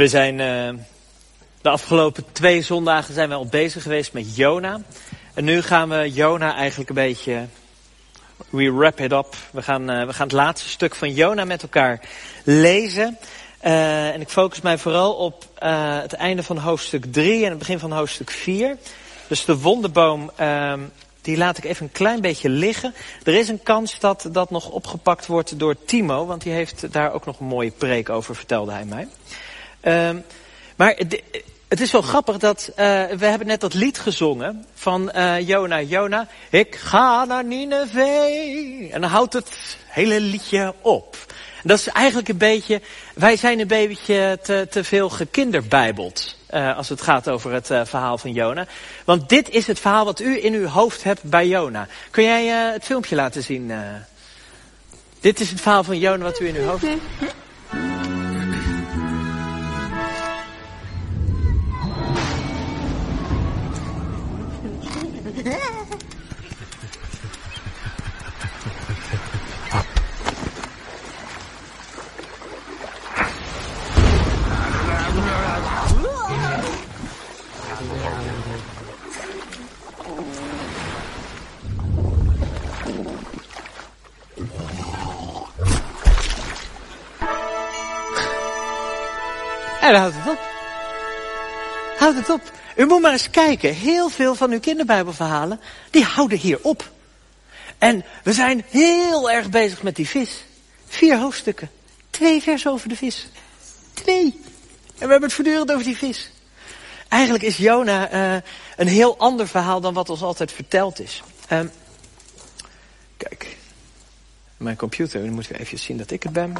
We zijn uh, de afgelopen twee zondagen zijn we al bezig geweest met Jona. En nu gaan we Jona eigenlijk een beetje. We wrap it up. We gaan, uh, we gaan het laatste stuk van Jona met elkaar lezen. Uh, en ik focus mij vooral op het einde van hoofdstuk 3 en het begin van hoofdstuk 4. Dus de wonderboom, ehm, die laat ik even een klein beetje liggen. Er is een kans dat dat nog opgepakt wordt door Timo, want die heeft daar ook nog een mooie preek over, vertelde hij mij. Um, maar het is wel grappig dat uh, we hebben net dat lied gezongen van uh, Jona. Jona, ik ga naar Nineveh. En dan houdt het hele liedje op. Dat is eigenlijk een beetje, wij zijn een beetje te, te veel gekinderbijbeld. Uh, als het gaat over het verhaal van Jona. Want dit is het verhaal wat u in uw hoofd hebt bij Jona. Kun jij het filmpje laten zien? dit is het verhaal van Jona wat u in uw hoofd hebt. Houd het op. U moet maar eens kijken. Heel veel van uw kinderbijbelverhalen, die houden hier op. En we zijn heel erg bezig met die vis. Vier hoofdstukken. Twee versen over de vis. Twee. En we hebben het voortdurend over die vis. Eigenlijk is Jona uh, een heel ander verhaal dan wat ons altijd verteld is. Um, kijk. Mijn computer, nu moeten we even zien dat ik het ben.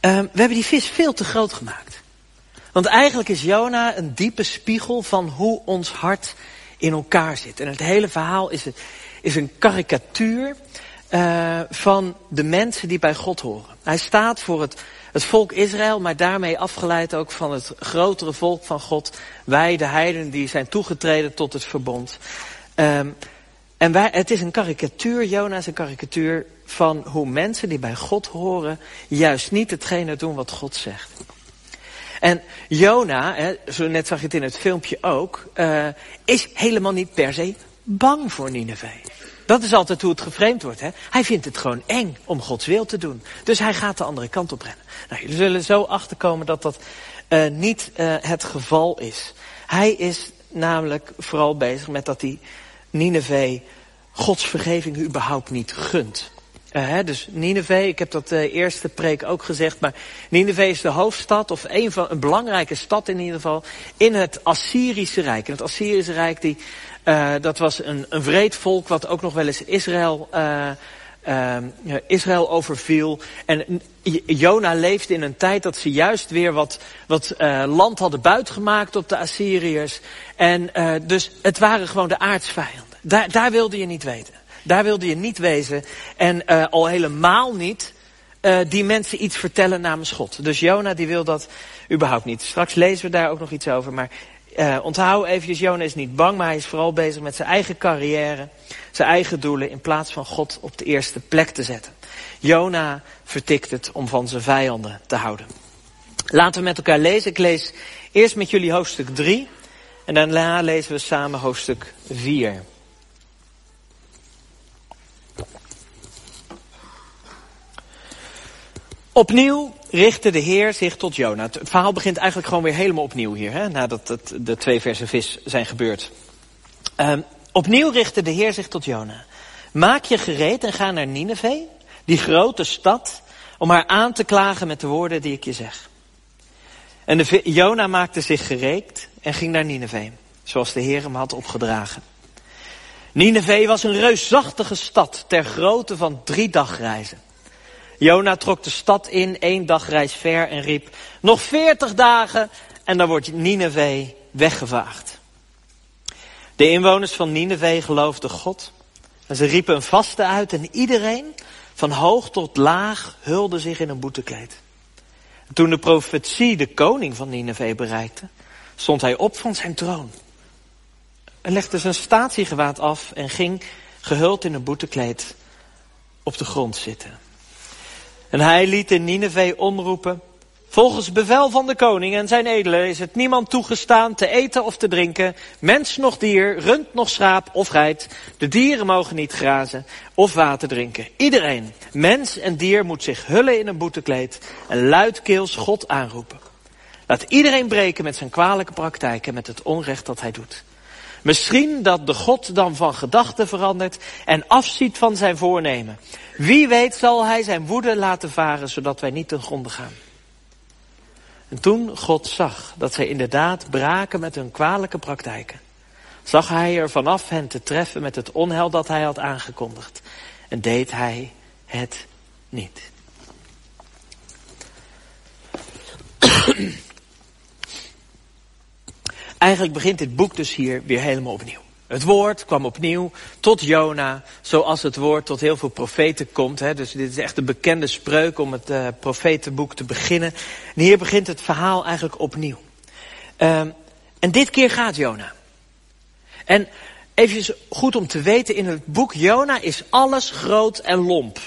Um, we hebben die vis veel te groot gemaakt. Want eigenlijk is Jona een diepe spiegel van hoe ons hart in elkaar zit. En het hele verhaal is, is een karikatuur uh, van de mensen die bij God horen. Hij staat voor het, het volk Israël, maar daarmee afgeleid ook van het grotere volk van God. Wij, de heidenen, die zijn toegetreden tot het verbond. Um, en het is een karikatuur, Jona is een karikatuur van hoe mensen die bij God horen, juist niet hetgene doen wat God zegt. En Jona, hè, zo net zag je het in het filmpje ook, uh, is helemaal niet per se bang voor Nineveh. Dat is altijd hoe het geframed wordt. Hè? Hij vindt het gewoon eng om Gods wil te doen. Dus hij gaat de andere kant op rennen. Nou, jullie zullen zo achterkomen dat dat uh, niet uh, het geval is. Hij is namelijk vooral bezig met dat hij Nineveh Gods vergeving überhaupt niet gunt. Hè, dus Nineveh, ik heb dat uh, eerste preek ook gezegd, maar Nineveh is de hoofdstad, of een, van, een belangrijke stad in ieder geval, in het Assyrische Rijk. En het Assyrische Rijk, die, uh, dat was een, een vreed volk wat ook nog wel eens Israël, Israël overviel. En Jona leefde in een tijd dat ze juist weer wat, wat land hadden buitgemaakt op de Assyriërs. En dus het waren gewoon de aardsvijanden. Daar, daar wilde je niet weten. Daar wilde je niet wezen. En uh, al helemaal niet uh, die mensen iets vertellen namens God. Dus Jona die wil dat überhaupt niet. Straks lezen we daar ook nog iets over. Maar uh, onthoud eventjes, Jona is niet bang, maar hij is vooral bezig met zijn eigen carrière. Zijn eigen doelen in plaats van God op de eerste plek te zetten. Jona vertikt het om van zijn vijanden te houden. Laten we met elkaar lezen. Ik lees eerst met jullie hoofdstuk 3. En daarna lezen we samen hoofdstuk 4. Opnieuw richtte de Heer zich tot Jona. Het verhaal begint eigenlijk gewoon weer helemaal opnieuw hier, hè, nadat het, de twee versen vis zijn gebeurd. Um, opnieuw richtte de Heer zich tot Jona. Maak je gereed en ga naar Nineveh, die grote stad, om haar aan te klagen met de woorden die ik je zeg. En Jona maakte zich gereed en ging naar Nineveh, zoals de Heer hem had opgedragen. Nineveh was een reusachtige stad ter grootte van drie dagreizen. Jona trok de stad in, één dag reis ver en riep, nog veertig dagen en dan wordt Nineveh weggevaagd. De inwoners van Nineveh geloofden God en ze riepen een vaste uit en iedereen, van hoog tot laag, hulde zich in een boetekleed. En toen de profetie de koning van Nineveh bereikte, stond hij op van zijn troon. En legde zijn statiegewaad af en ging, gehuld in een boetekleed, op de grond zitten. En hij liet in Nineveh omroepen, Volgens bevel van de koning en zijn edelen is het niemand toegestaan te eten of te drinken, mens noch dier, rund noch schaap of geit. De dieren mogen niet grazen of water drinken. Iedereen, mens en dier, moet zich hullen in een boetekleed en luidkeels God aanroepen. Laat iedereen breken met zijn kwalijke praktijk en met het onrecht dat hij doet. Misschien dat de God dan van gedachten verandert en afziet van zijn voornemen. Wie weet zal hij zijn woede laten varen, zodat wij niet ten gronde gaan. En toen God zag dat zij inderdaad braken met hun kwalijke praktijken, zag hij er vanaf hen te treffen met het onheil dat hij had aangekondigd. En deed hij het niet. Eigenlijk begint dit boek dus hier weer helemaal opnieuw. Het woord kwam opnieuw tot Jona, zoals het woord tot heel veel profeten komt. Hè. Dus dit is echt een bekende spreuk om het uh, profetenboek te beginnen. En hier begint het verhaal eigenlijk opnieuw. Um, en dit keer gaat Jona. En even goed om te weten, in het boek Jona is alles groot en lomp.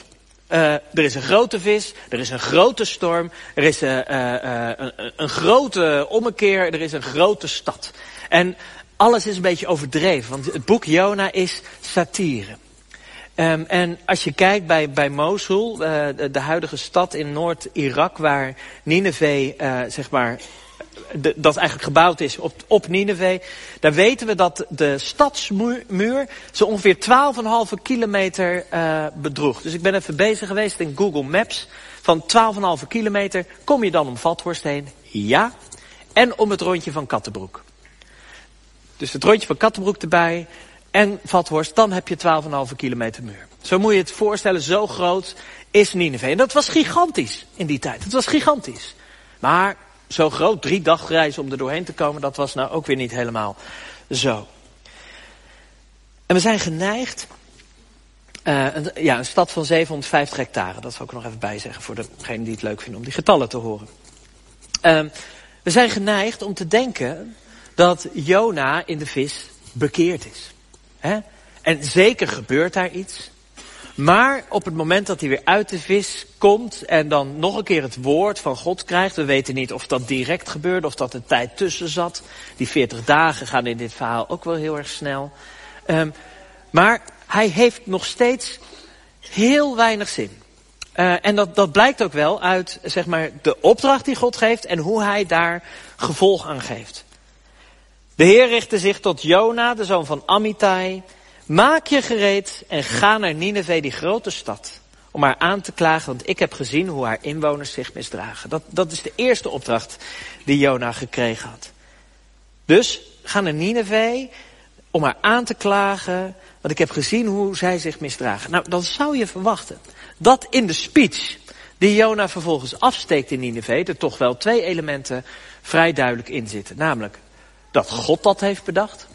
Uh, er is een grote vis, er is een grote storm, er is uh, een, een grote ommekeer, er is een grote stad. En alles is een beetje overdreven, want het boek Jona is satire. Um, en als je kijkt bij, bij Mosul, de, huidige stad in Noord-Irak, waar Nineveh, zeg maar, de, dat eigenlijk gebouwd is op, op Nineveh, daar weten we dat de stadsmuur zo ongeveer 12,5 kilometer uh, bedroeg. Dus ik ben even bezig geweest in Google Maps. Van 12,5 kilometer kom je dan om Vathorst heen? Ja. En om het rondje van Kattenbroek. Dus het rondje van Kattenbroek erbij en Vathorst, dan heb je 12,5 kilometer muur. Zo moet je het voorstellen, zo groot is Nineveh. En dat was gigantisch in die tijd. Het was gigantisch. Maar zo groot, drie dagreizen om er doorheen te komen, dat was nou ook weer niet helemaal zo. En we zijn geneigd, uh, een, ja, een stad van 750 hectare, dat zal ik nog even bij zeggen voor degenen die het leuk vinden om die getallen te horen. Uh, we zijn geneigd om te denken dat Jona in de vis bekeerd is. He? En zeker gebeurt daar iets. Maar op het moment dat hij weer uit de vis komt en dan nog een keer het woord van God krijgt, we weten niet of dat direct gebeurde, of dat er tijd tussen zat. Die 40 dagen gaan in dit verhaal ook wel heel erg snel. Um, maar hij heeft nog steeds heel weinig zin. Uh, en dat, dat blijkt ook wel uit zeg maar, de opdracht die God geeft en hoe hij daar gevolg aan geeft. De Heer richtte zich tot Jona, de zoon van Amittai. Maak je gereed en ga naar Nineveh, die grote stad. Om haar aan te klagen, want ik heb gezien hoe haar inwoners zich misdragen. Dat, dat is de eerste opdracht die Jona gekregen had. Dus ga naar Nineveh om haar aan te klagen, want ik heb gezien hoe zij zich misdragen. Nou, dan zou je verwachten dat in de speech die Jona vervolgens afsteekt in Nineveh, er toch wel twee elementen vrij duidelijk in zitten. Namelijk dat God dat heeft bedacht.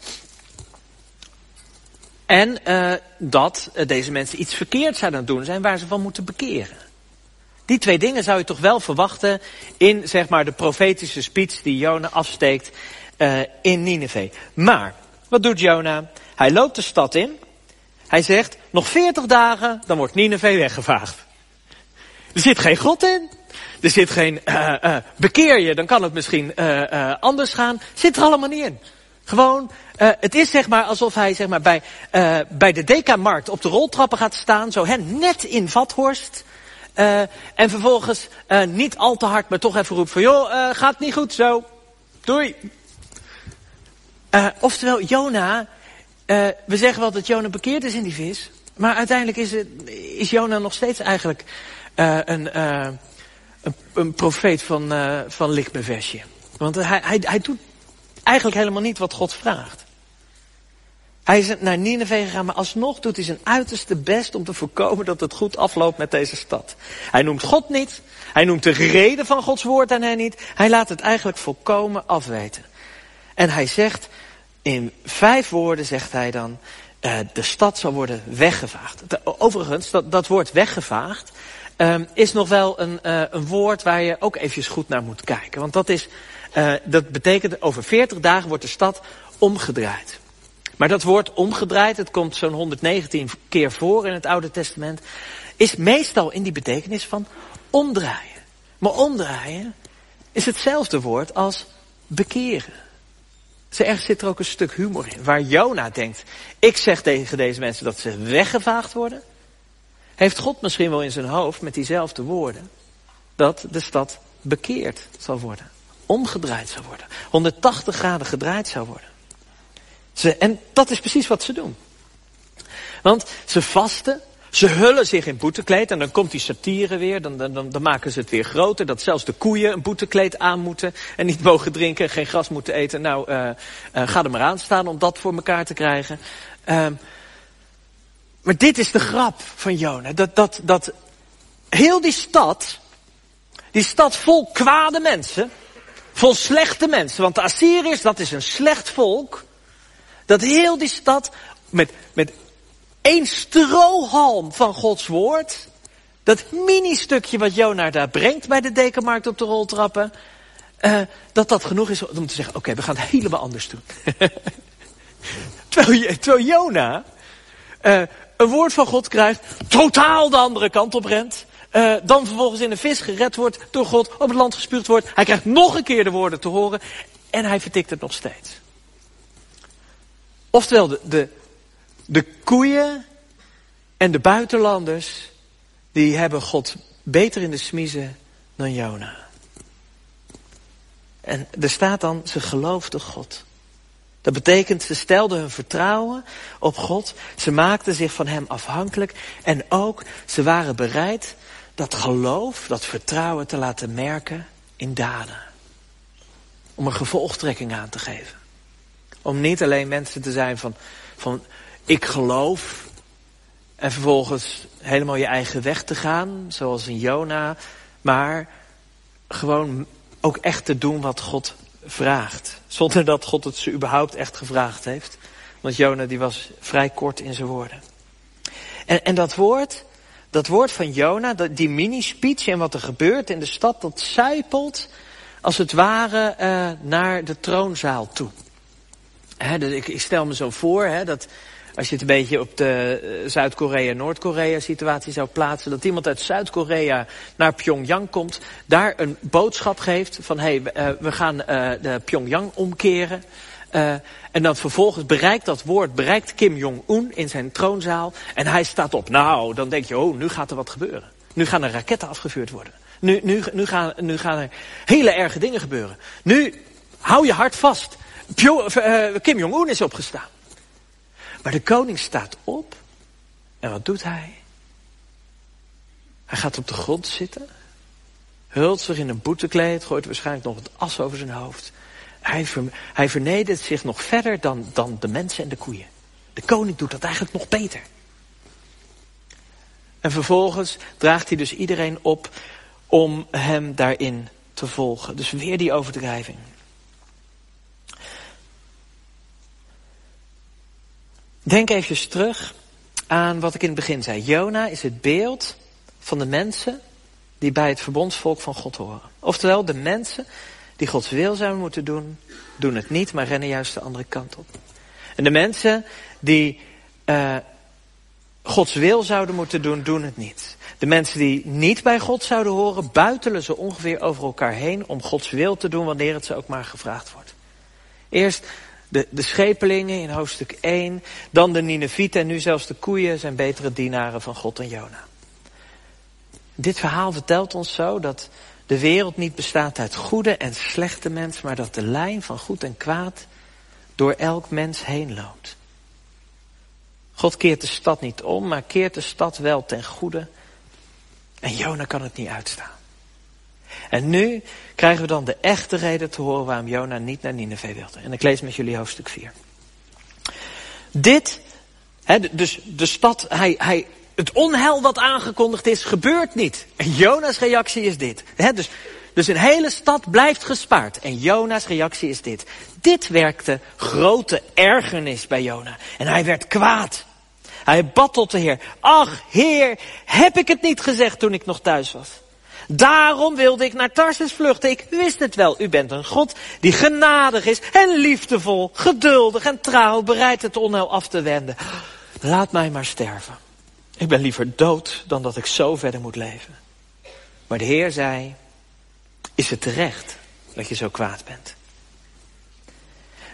En uh, dat uh, deze mensen iets verkeerds aan het doen zijn waar ze van moeten bekeren. Die twee dingen zou je toch wel verwachten in zeg maar, de profetische speech die Jona afsteekt uh, in Nineveh. Maar, wat doet Jona? Hij loopt de stad in. Hij zegt, nog veertig dagen, dan wordt Nineveh weggevaagd. Er zit geen God in. Er zit geen bekeer je, dan kan het misschien anders gaan. Zit er allemaal niet in. Gewoon, het is zeg maar alsof hij zeg maar bij, bij de Deka-markt op de roltrappen gaat staan, zo hè, net in Vathorst. en vervolgens niet al te hard, maar toch even roept van, joh, gaat niet goed zo. Doei. oftewel, Jona, we zeggen wel dat Jona bekeerd is in die vis. Maar uiteindelijk is, het, is Jona nog steeds eigenlijk een een, een profeet van, van lichtbevestje. Want hij, hij, hij doet eigenlijk helemaal niet wat God vraagt. Hij is naar Nineveh gegaan, maar alsnog doet hij zijn uiterste best om te voorkomen dat het goed afloopt met deze stad. Hij noemt God niet, hij noemt de reden van Gods woord aan hen niet, hij laat het eigenlijk volkomen afweten. En hij zegt, in vijf woorden zegt hij dan, uh, de stad zal worden weggevaagd. Overigens, dat, dat woord weggevaagd, um, is nog wel een, uh, een woord waar je ook eventjes goed naar moet kijken. Want dat, is, uh, dat betekent over 40 dagen wordt de stad omgedraaid. Maar dat woord omgedraaid, het komt zo'n 119 keer voor in het Oude Testament, is meestal in die betekenis van omdraaien. Maar omdraaien is hetzelfde woord als bekeren. Dus zit er ook een stuk humor in. Waar Jona denkt, ik zeg tegen deze mensen dat ze weggevaagd worden. Heeft God misschien wel in zijn hoofd met diezelfde woorden dat de stad bekeerd zal worden. Omgedraaid zal worden. 180 graden gedraaid zou worden. Ze, en dat is precies wat ze doen. Want ze vasten, ze hullen zich in boetekleed en dan komt die satire weer. Dan, dan, dan, maken ze het weer groter. Dat zelfs de koeien een boetekleed aan moeten. En niet mogen drinken en geen gras moeten eten. Nou, uh, ga er maar aan staan om dat voor elkaar te krijgen. Uh, maar dit is de grap van Jona. Dat, dat, dat heel die stad, die stad vol kwade mensen. Vol slechte mensen. Want de Assyriërs, dat is een slecht volk. Dat heel die stad met, met één strohalm van Gods woord. Dat mini-stukje wat Jona daar brengt bij de dekenmarkt op de roltrappen. Uh, dat dat genoeg is om te zeggen, oké, we gaan het helemaal anders doen. terwijl, terwijl Jona uh, een woord van God krijgt, totaal de andere kant op rent. Uh, dan vervolgens in een vis gered wordt door God, op het land gespuugd wordt. Hij krijgt nog een keer de woorden te horen en hij vertikt het nog steeds. Oftewel, de, de, de koeien en de buitenlanders, die hebben God beter in de smiezen dan Jona. En er staat dan, ze geloofden God. Dat betekent, ze stelden hun vertrouwen op God. Ze maakten zich van Hem afhankelijk. En ook, ze waren bereid dat geloof, dat vertrouwen te laten merken in daden. Om een gevolgtrekking aan te geven. Om niet alleen mensen te zijn van, van ik geloof. En vervolgens helemaal je eigen weg te gaan, zoals in Jona. Maar gewoon ook echt te doen wat God vraagt. Zonder dat God het ze überhaupt echt gevraagd heeft. Want Jona die was vrij kort in zijn woorden. En, en dat woord, dat woord van Jona, die mini-speech en wat er gebeurt in de stad, dat zuipelt als het ware uh, naar de troonzaal toe. Ik, ik, stel me zo voor dat als je het een beetje op de uh, Zuid-Korea-Noord-Korea situatie zou plaatsen, dat iemand uit Zuid-Korea naar Pyongyang komt, daar een boodschap geeft van hey, uh, we gaan de Pyongyang omkeren. En dan vervolgens bereikt dat woord, bereikt Kim Jong-un in zijn troonzaal en hij staat op. Nou, dan denk je, oh, nu gaat er wat gebeuren. Nu gaan er raketten afgevuurd worden. Nu, nu, nu, gaan, nu gaan er hele erge dingen gebeuren. Nu, hou je hart vast. Kim Jong-un is opgestaan. Maar de koning staat op. En wat doet hij? Hij gaat op de grond zitten. Hult zich in een boetekleed. Gooit waarschijnlijk nog wat as over zijn hoofd. Hij, ver, hij vernedert zich nog verder dan, dan de mensen en de koeien. De koning doet dat eigenlijk nog beter. En vervolgens draagt hij dus iedereen op om hem daarin te volgen. Dus weer die overdrijving. Denk even terug aan wat ik in het begin zei. Jona is het beeld van de mensen die bij het verbondsvolk van God horen. Oftewel, de mensen die Gods wil zouden moeten doen, doen het niet, maar rennen juist de andere kant op. En de mensen die uh, Gods wil zouden moeten doen, doen het niet. De mensen die niet bij God zouden horen, buitelen ze ongeveer over elkaar heen om Gods wil te doen wanneer het ze ook maar gevraagd wordt. Eerst de, de schepelingen in hoofdstuk 1, dan de Ninevieten en nu zelfs de koeien zijn betere dienaren van God dan Jona. Dit verhaal vertelt ons zo dat de wereld niet bestaat uit goede en slechte mensen, maar dat de lijn van goed en kwaad door elk mens heen loopt. God keert de stad niet om, maar keert de stad wel ten goede. En Jona kan het niet uitstaan. En nu krijgen we dan de echte reden te horen waarom Jona niet naar Nineveh wilde. En ik lees met jullie hoofdstuk 4. Dit, hè, dus de stad, hij, hij, het onheil wat aangekondigd is, gebeurt niet. En Jona's reactie is dit. Dus, dus een hele stad blijft gespaard. En Jona's reactie is dit. Dit werkte grote ergernis bij Jona. En hij werd kwaad. Hij bad tot de Heer. Ach, Heer, heb ik het niet gezegd toen ik nog thuis was? Daarom wilde ik naar Tarsus vluchten. Ik wist het wel. U bent een God die genadig is en liefdevol, geduldig en trouw, bereid het onheil af te wenden. Laat mij maar sterven. Ik ben liever dood dan dat ik zo verder moet leven. Maar de Heer zei, is het terecht dat je zo kwaad bent?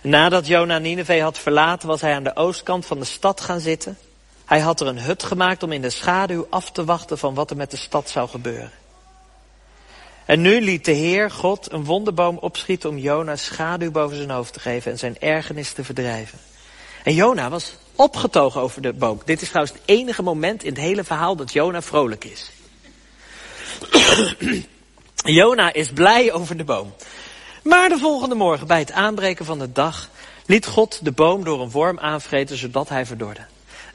Nadat Jona Nineveh had verlaten, was hij aan de oostkant van de stad gaan zitten. Hij had er een hut gemaakt om in de schaduw af te wachten van wat er met de stad zou gebeuren. En nu liet de Heer God een wonderboom opschieten om Jona schaduw boven zijn hoofd te geven en zijn ergernis te verdrijven. En Jona was opgetogen over de boom. Dit is trouwens het enige moment in het hele verhaal dat Jona vrolijk is. Jona is blij over de boom. Maar de volgende morgen, bij het aanbreken van de dag, liet God de boom door een worm aanvreten, zodat hij verdorde.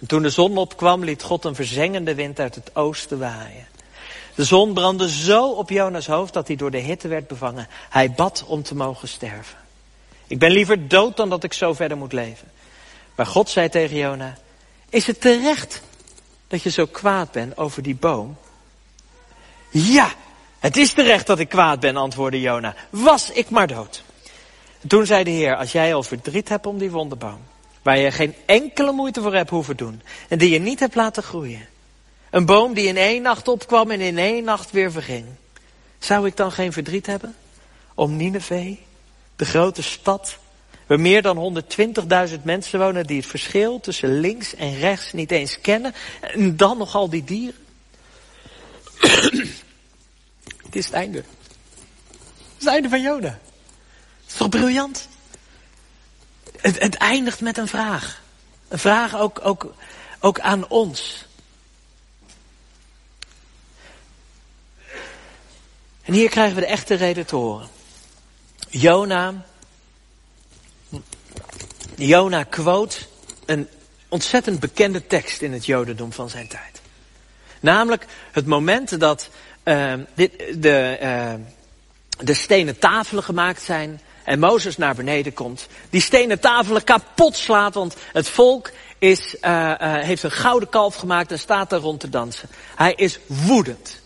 En toen de zon opkwam, liet God een verzengende wind uit het oosten waaien. De zon brandde zo op Jonas hoofd dat hij door de hitte werd bevangen. Hij bad om te mogen sterven. Ik ben liever dood dan dat ik zo verder moet leven. Maar God zei tegen Jona, is het terecht dat je zo kwaad bent over die boom? Ja, het is terecht dat ik kwaad ben, antwoordde Jona. Was ik maar dood. toen zei de Heer, als jij al verdriet hebt om die wonderboom, waar je geen enkele moeite voor hebt hoeven doen, en die je niet hebt laten groeien, een boom die in één nacht opkwam en in één nacht weer verging, zou ik dan geen verdriet hebben om Nineveh, de grote stad, waar meer dan 120.000 mensen wonen die het verschil tussen links en rechts niet eens kennen, en dan nog al die dieren? Het is het einde. Het is het einde van Jona. Het is toch briljant? Het, eindigt met een vraag. Een vraag ook, ook, ook aan ons. En hier krijgen we de echte reden te horen. Jona, Jona quote een ontzettend bekende tekst in het Jodendom van zijn tijd. Namelijk het moment dat uh, dit, de, uh, de stenen tafelen gemaakt zijn en Mozes naar beneden komt. Die stenen tafelen kapot slaat, want het volk is, uh, heeft een gouden kalf gemaakt en staat daar rond te dansen. Hij is woedend.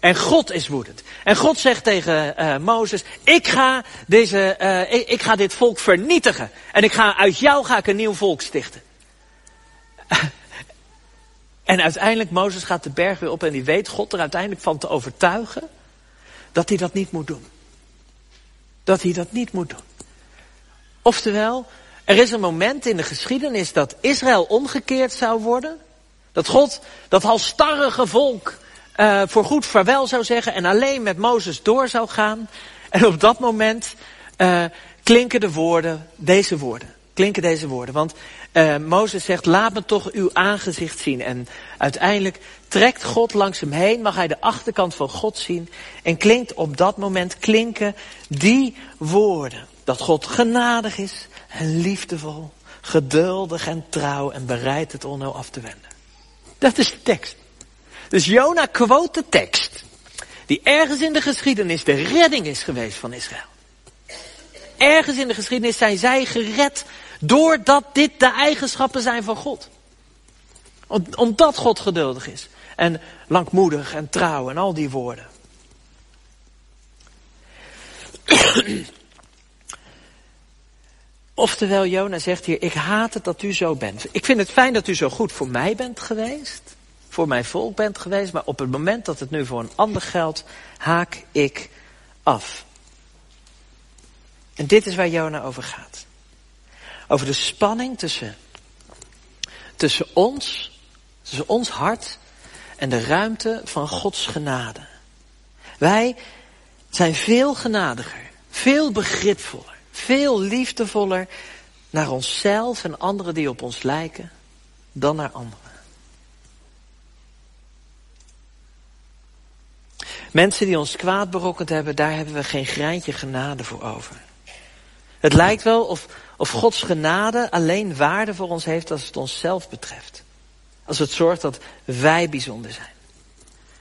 En God is woedend. En God zegt tegen uh, Mozes, ik ga, deze, uh, ik, ik, ga dit volk vernietigen. En ik ga, uit jou ga ik een nieuw volk stichten. En uiteindelijk, Mozes gaat de berg weer op en die weet God er uiteindelijk van te overtuigen dat hij dat niet moet doen. Dat hij dat niet moet doen. Oftewel, er is een moment in de geschiedenis dat Israël omgekeerd zou worden. Dat God dat halstarrige volk uh, voor goed vaarwel zou zeggen en alleen met Mozes door zou gaan. En op dat moment uh, klinken de woorden, deze woorden. Klinken deze woorden. Want uh, Mozes zegt, laat me toch uw aangezicht zien. En uiteindelijk trekt God langs hem heen, mag hij de achterkant van God zien. En klinkt op dat moment, klinken die woorden. Dat God genadig is en liefdevol, geduldig en trouw en bereid het onheil af te wenden. Dat is de tekst. Dus Jona quote de tekst. Die ergens in de geschiedenis de redding is geweest van Israël. Ergens in de geschiedenis zijn zij gered Doordat dit de eigenschappen zijn van God. Omdat God geduldig is. En langmoedig en trouw en al die woorden. Oftewel, Jona zegt hier, ik haat het dat u zo bent. Ik vind het fijn dat u zo goed voor mij bent geweest. Voor mijn volk bent geweest. Maar op het moment dat het nu voor een ander geldt, haak ik af. En dit is waar Jona over gaat. Over de spanning tussen, tussen ons, tussen ons hart en de ruimte van Gods genade. Wij zijn veel genadiger, veel begripvoller, veel liefdevoller naar onszelf en anderen die op ons lijken dan naar anderen. Mensen die ons kwaad berokkend hebben, daar hebben we geen greintje genade voor over. Het lijkt wel of, of Gods genade alleen waarde voor ons heeft als het onszelf betreft. Als het zorgt dat wij bijzonder zijn.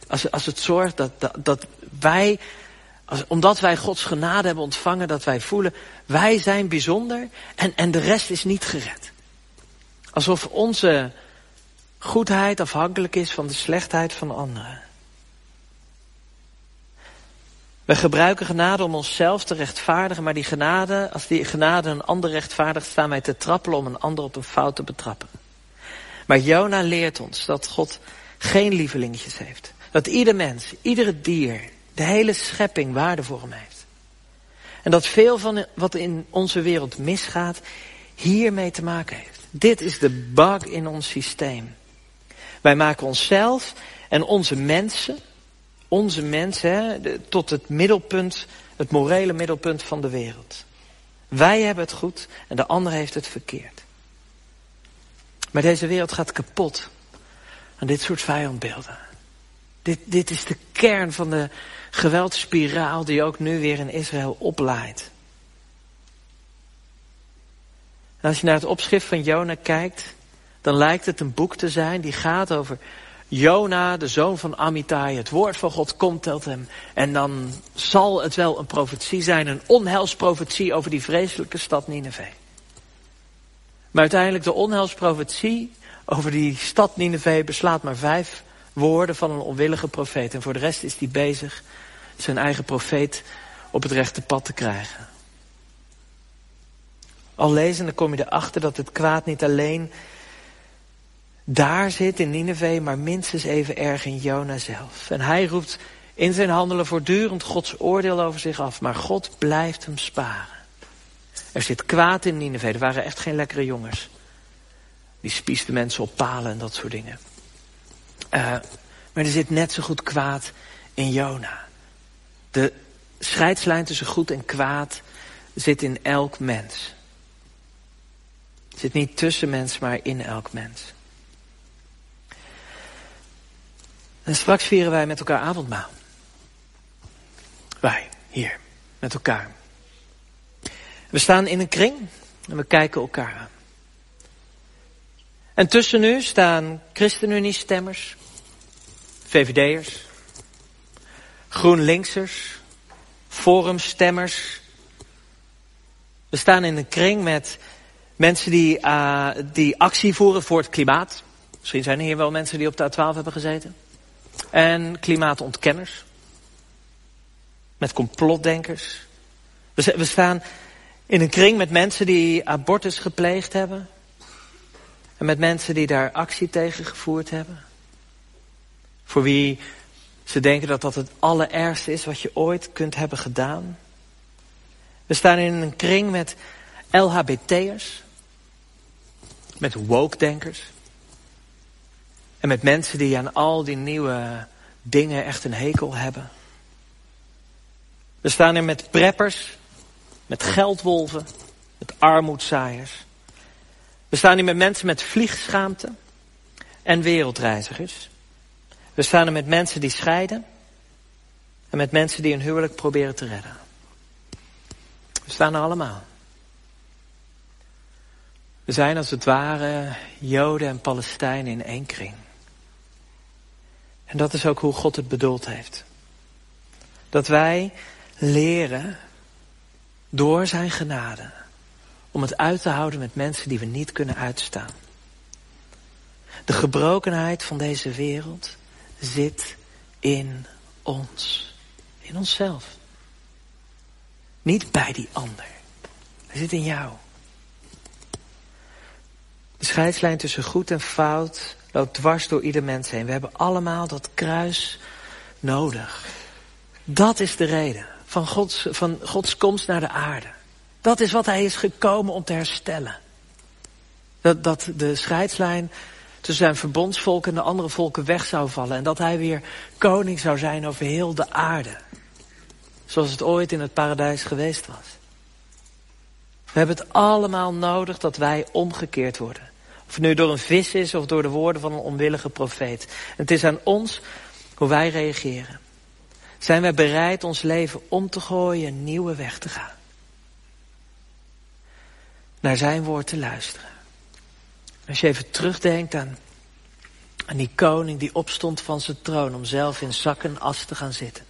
Als, als het zorgt dat, dat, dat wij, als, omdat wij Gods genade hebben ontvangen, dat wij voelen, wij zijn bijzonder en, en de rest is niet gered. Alsof onze goedheid afhankelijk is van de slechtheid van anderen. We gebruiken genade om onszelf te rechtvaardigen, maar die genade, als die genade een ander rechtvaardigt, staan wij te trappelen om een ander op een fout te betrappen. Maar Jona leert ons dat God geen lievelingetjes heeft. Dat ieder mens, iedere dier, De hele schepping waarde voor hem heeft. En dat veel van wat in onze wereld misgaat, hiermee te maken heeft. Dit is de bug in ons systeem. Wij maken onszelf en onze mensen, onze mensen, tot het middelpunt, het morele middelpunt van de wereld. Wij hebben het goed en de ander heeft het verkeerd. Maar deze wereld gaat kapot aan dit soort vijandbeelden. Dit, dit is de kern van de geweldspiraal die ook nu weer in Israël oplaait. En als je naar het opschrift van Jona kijkt, dan lijkt het een boek te zijn die gaat over Jona, de zoon van Amittai. Het woord van God komt tot hem. En dan zal het wel een profetie zijn, een onheilsprofetie over die vreselijke stad Nineveh. Maar uiteindelijk de onheilsprofetie over die stad Nineveh beslaat maar vijf woorden van een onwillige profeet. En voor de rest is hij bezig zijn eigen profeet op het rechte pad te krijgen. Al lezen, dan kom je erachter dat het kwaad niet alleen daar zit in Nineveh, maar minstens even erg in Jona zelf. En hij roept in zijn handelen voortdurend Gods oordeel over zich af, maar God blijft hem sparen. Er zit kwaad in Nineveh, er waren echt geen lekkere jongens. Die spiesten mensen op palen en dat soort dingen. Uh, maar er zit net zo goed kwaad in Jona. De scheidslijn tussen goed en kwaad zit in elk mens. Zit niet tussen mens, maar in elk mens. En straks vieren wij met elkaar avondmaal. Wij, hier, met elkaar. We staan in een kring en we kijken elkaar aan. En tussen u staan ChristenUnie-stemmers, VVD'ers, GroenLinksers, Forumstemmers. We staan in een kring met mensen die, uh, die actie voeren voor het klimaat. Misschien zijn er hier wel mensen die op de A12 hebben gezeten. En klimaatontkenners. Met complotdenkers. We, staan in een kring met mensen die abortus gepleegd hebben. En met mensen die daar actie tegen gevoerd hebben. Voor wie ze denken dat dat het allerergste is wat je ooit kunt hebben gedaan. We staan in een kring met LHBT'ers. Met woke-denkers. En met mensen die aan al die nieuwe dingen echt een hekel hebben. We staan er met preppers, met geldwolven, met armoedzaaiers. We staan hier met mensen met vliegschaamte en wereldreizigers. We staan er met mensen die scheiden en met mensen die een huwelijk proberen te redden. We staan er allemaal. We zijn als het ware Joden en Palestijnen in één kring. En dat is ook hoe God het bedoeld heeft. Dat wij leren door zijn genade om het uit te houden met mensen die we niet kunnen uitstaan. De gebrokenheid van deze wereld zit in ons. In onszelf. Niet bij die ander. Hij zit in jou. De scheidslijn tussen goed en fout loopt dwars door ieder mens heen. We hebben allemaal dat kruis nodig. Dat is de reden van Gods, van Gods komst naar de aarde. Dat is wat hij is gekomen om te herstellen. Dat, dat de scheidslijn tussen zijn verbondsvolk en de andere volken weg zou vallen. En dat hij weer koning zou zijn over heel de aarde. Zoals het ooit in het paradijs geweest was. We hebben het allemaal nodig dat wij omgekeerd worden. Of het nu door een vis is of door de woorden van een onwillige profeet. het is aan ons hoe wij reageren. Zijn wij bereid ons leven om te gooien, een nieuwe weg te gaan? Naar zijn woord te luisteren. Als je even terugdenkt aan, aan die koning die opstond van zijn troon om zelf in zak en as te gaan zitten.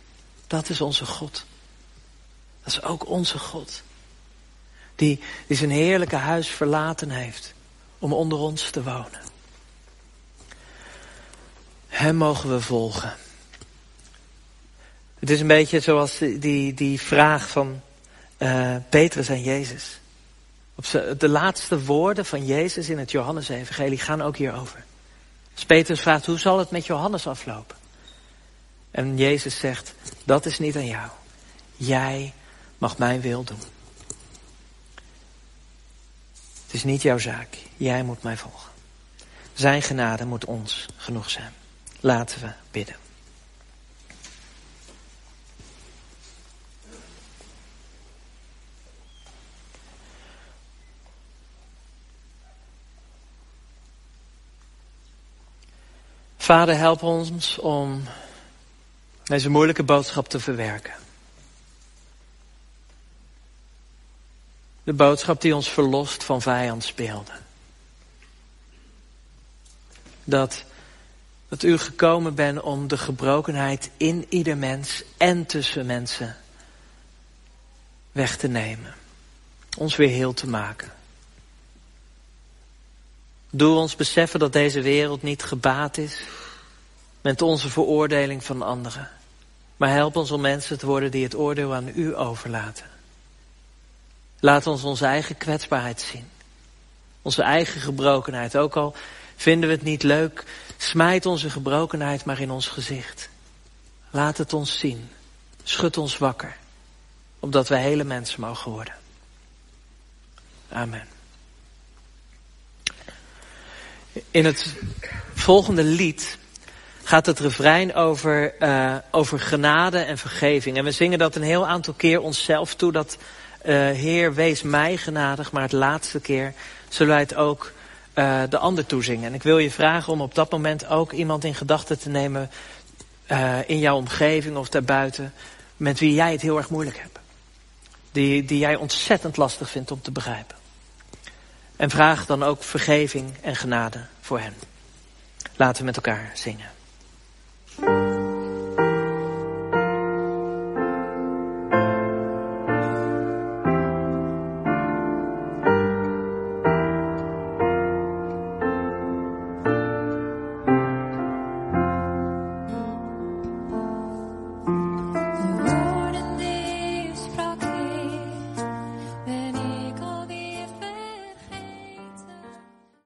Dat is onze God. Dat is ook onze God. Die, die zijn heerlijke huis verlaten heeft om onder ons te wonen. Hem mogen we volgen. Het is een beetje zoals die, die vraag van uh, Petrus en Jezus. Op de laatste woorden van Jezus in het Johannes-evangelie gaan ook hierover. Als Petrus vraagt, hoe zal het met Johannes aflopen? En Jezus zegt, dat is niet aan jou. Jij mag mijn wil doen. Het is niet jouw zaak. Jij moet mij volgen. Zijn genade moet ons genoeg zijn. Laten we bidden. Vader, help ons om deze moeilijke boodschap te verwerken. De boodschap die ons verlost van vijandsbeelden. Dat, dat u gekomen bent om de gebrokenheid in ieder mens en tussen mensen weg te nemen. Ons weer heel te maken. Doe ons beseffen dat deze wereld niet gebaat is met onze veroordeling van anderen. Maar help ons om mensen te worden die het oordeel aan u overlaten. Laat ons onze eigen kwetsbaarheid zien. Onze eigen gebrokenheid. Ook al vinden we het niet leuk, smijt onze gebrokenheid maar in ons gezicht. Laat het ons zien. Schud ons wakker. Opdat wij hele mensen mogen worden. Amen. In het volgende lied gaat het refrein over, uh, over genade en vergeving. En we zingen dat een heel aantal keer onszelf toe. Dat Heer, wees mij genadig. Maar het laatste keer zullen wij het ook uh, de ander toezingen. En ik wil je vragen om op dat moment ook iemand in gedachten te nemen... in jouw omgeving of daarbuiten... met wie jij het heel erg moeilijk hebt. Die, die jij ontzettend lastig vindt om te begrijpen. En vraag dan ook vergeving en genade voor hen. Laten we met elkaar zingen.